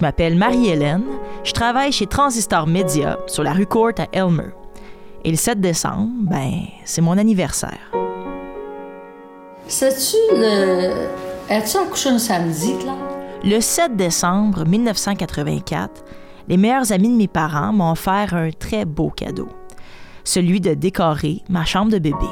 m'appelle Marie-Hélène, je travaille chez Transistor Media sur la rue Court à Elmer. Et le 7 décembre, ben, c'est mon anniversaire. Sais-tu le. As-tu accouché un samedi, là? Le 7 décembre 1984, les meilleurs amis de mes parents m'ont offert un très beau cadeau, celui de décorer ma chambre de bébé.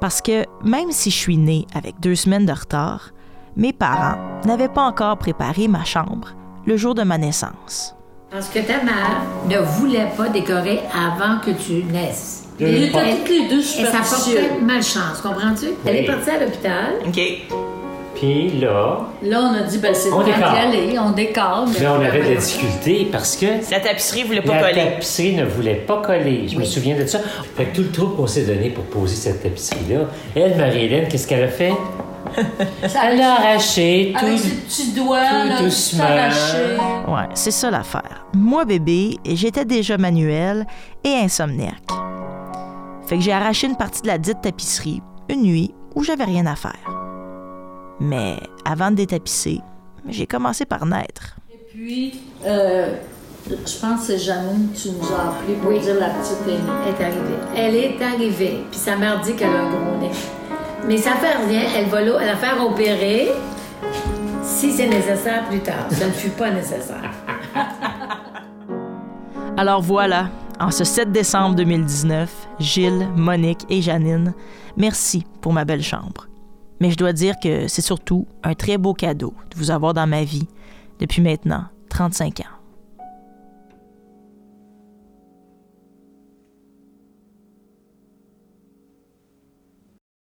Parce que même si je suis née avec deux semaines de retard, mes parents n'avaient pas encore préparé ma chambre le jour de ma naissance. Parce que ta mère ne voulait pas décorer avant que tu naisses. Il était toutes les deux Et ça portait malchance, comprends-tu? Elle est partie à l'hôpital. OK. Puis là, Là, on a dit, ben, c'est On d'y aller, on décore. mais- là, on avait de la difficulté parce que La tapisserie voulait la tapisserie ne voulait pas coller. Je me souviens de ça. Fait que tout le trouble qu'on s'est donné pour poser cette tapisserie-là, elle, Marie-Hélène, qu'est-ce qu'elle a fait? Elle a arraché tout. Avec ses petits doigts, tout là, tout doucement. arraché. Ouais, c'est ça l'affaire. Moi, bébé, j'étais déjà manuel et insomniaque. Fait que j'ai arraché une partie de la dite tapisserie une nuit où j'avais rien à faire. Mais avant de détapisser, j'ai commencé par naître. Et puis, euh, je pense que c'est Janine, tu nous as appelé pour Oui. dire la petite est arrivée. Elle est arrivée. Puis sa mère dit qu'elle a un gros nez. Mais ça fait rien. Elle va va faire opérer si c'est nécessaire plus tard. Ça ne fut pas nécessaire. Alors voilà, en ce 7 décembre 2019, Gilles, Monique et Janine, merci pour ma belle chambre. Mais je dois dire que c'est surtout un très beau cadeau de vous avoir dans ma vie depuis maintenant 35 ans.